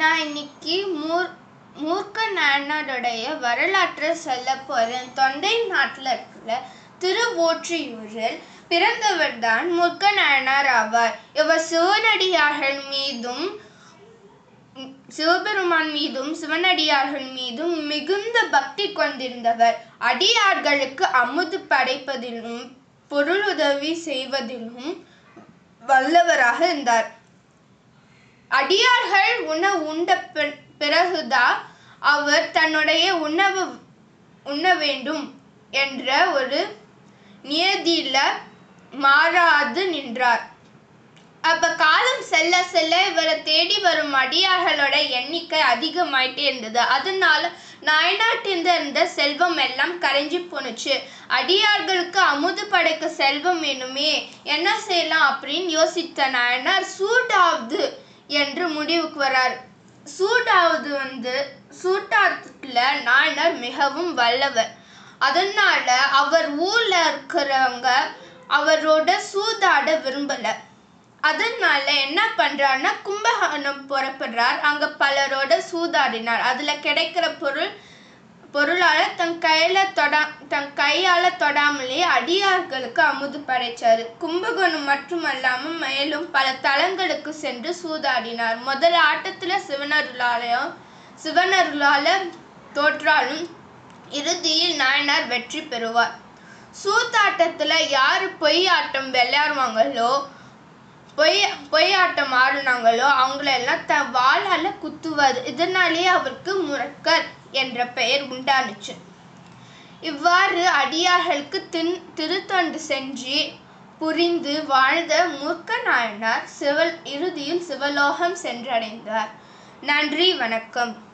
நான் இன்னைக்கு மூர் மூர்க்க நாயனாருடைய வரலாற்றை சொல்ல போகிறேன் தொண்டை நாட்டில் இருக்கிற திருவோற்றியூரில் பிறந்தவர் தான் மூர்க்க நாயனார் ஆவார். இவர் சிவனடியார்கள் மீதும் சிவபெருமான் மீதும் சிவனடியார்கள் மீதும் மிகுந்த பக்தி கொண்டிருந்தவர். அடியார்களுக்கு அமுது படைப்பதிலும் பொருளுதவி செய்வதிலும் வல்லவராக இருந்தார். அடியார்கள் உணவு உண்ட பிறகுதான் அவர் தன்னுடைய உணவு உண்ண வேண்டும் என்ற ஒரு நியதியில மாறாது நின்றார். அப்ப காலம் செல்ல செல்ல இவரை தேடி வரும் அடியார்களோட எண்ணிக்கை அதிகமாயிட்டே இருந்தது. அதனால நாயநாட்டிலிருந்து இருந்த செல்வம் எல்லாம் கரைஞ்சி போணுச்சு. அடியார்களுக்கு அமுது படைக்க செல்வம் வேணுமே என்ன செய்யலாம் அப்படின்னு யோசித்த நாயனார் சூடாவது என்று முடிவுக்கு வரார். சூடாவது வந்து சூட்டாத்துல நாயனார் மிகவும் வல்லவர். அதனால அவர் ஊர்ல இருக்கிறவங்க அவரோட சூதாட விரும்பல. அதனால என்ன பண்றாருன்னா கும்பகோணம் புறப்படுறார். அங்க பலரோட சூதாடினார். அதுல கிடைக்கிற பொருள் பொருளால தன் கையில தொடா தன் கையால தொடாமலே அடியார்களுக்கு அமுது படைச்சாரு கும்பகோணம் மட்டுமல்லாம மேலும் பல தலங்களுக்கு சென்று சூதாடினார். முதல் ஆட்டத்துல சிவனருளாலயம் சிவனருளால தோற்றாலும் இறுதியில் நாயனார் வெற்றி பெறுவார். சூதாட்டத்துல யாரு பொய் ஆட்டம் விளையாடுவாங்களோ பொய் பொய்யாட்டம் ஆடினாங்களோ அவங்களெல்லாம் தன் வாழால குத்துவார். இதனாலேயே அவருக்கு முரக்கர். என்ற பெயர் உண்டானுச்சு. இவ்வாறு அடியார்களுக்கு தின் திருத்தொண்டு செஞ்சு புரிந்து வாழ்ந்த மூர்க்க நாயனார் சிவல் இறுதியில் சிவலோகம் சென்றடைந்தார். நன்றி வணக்கம்.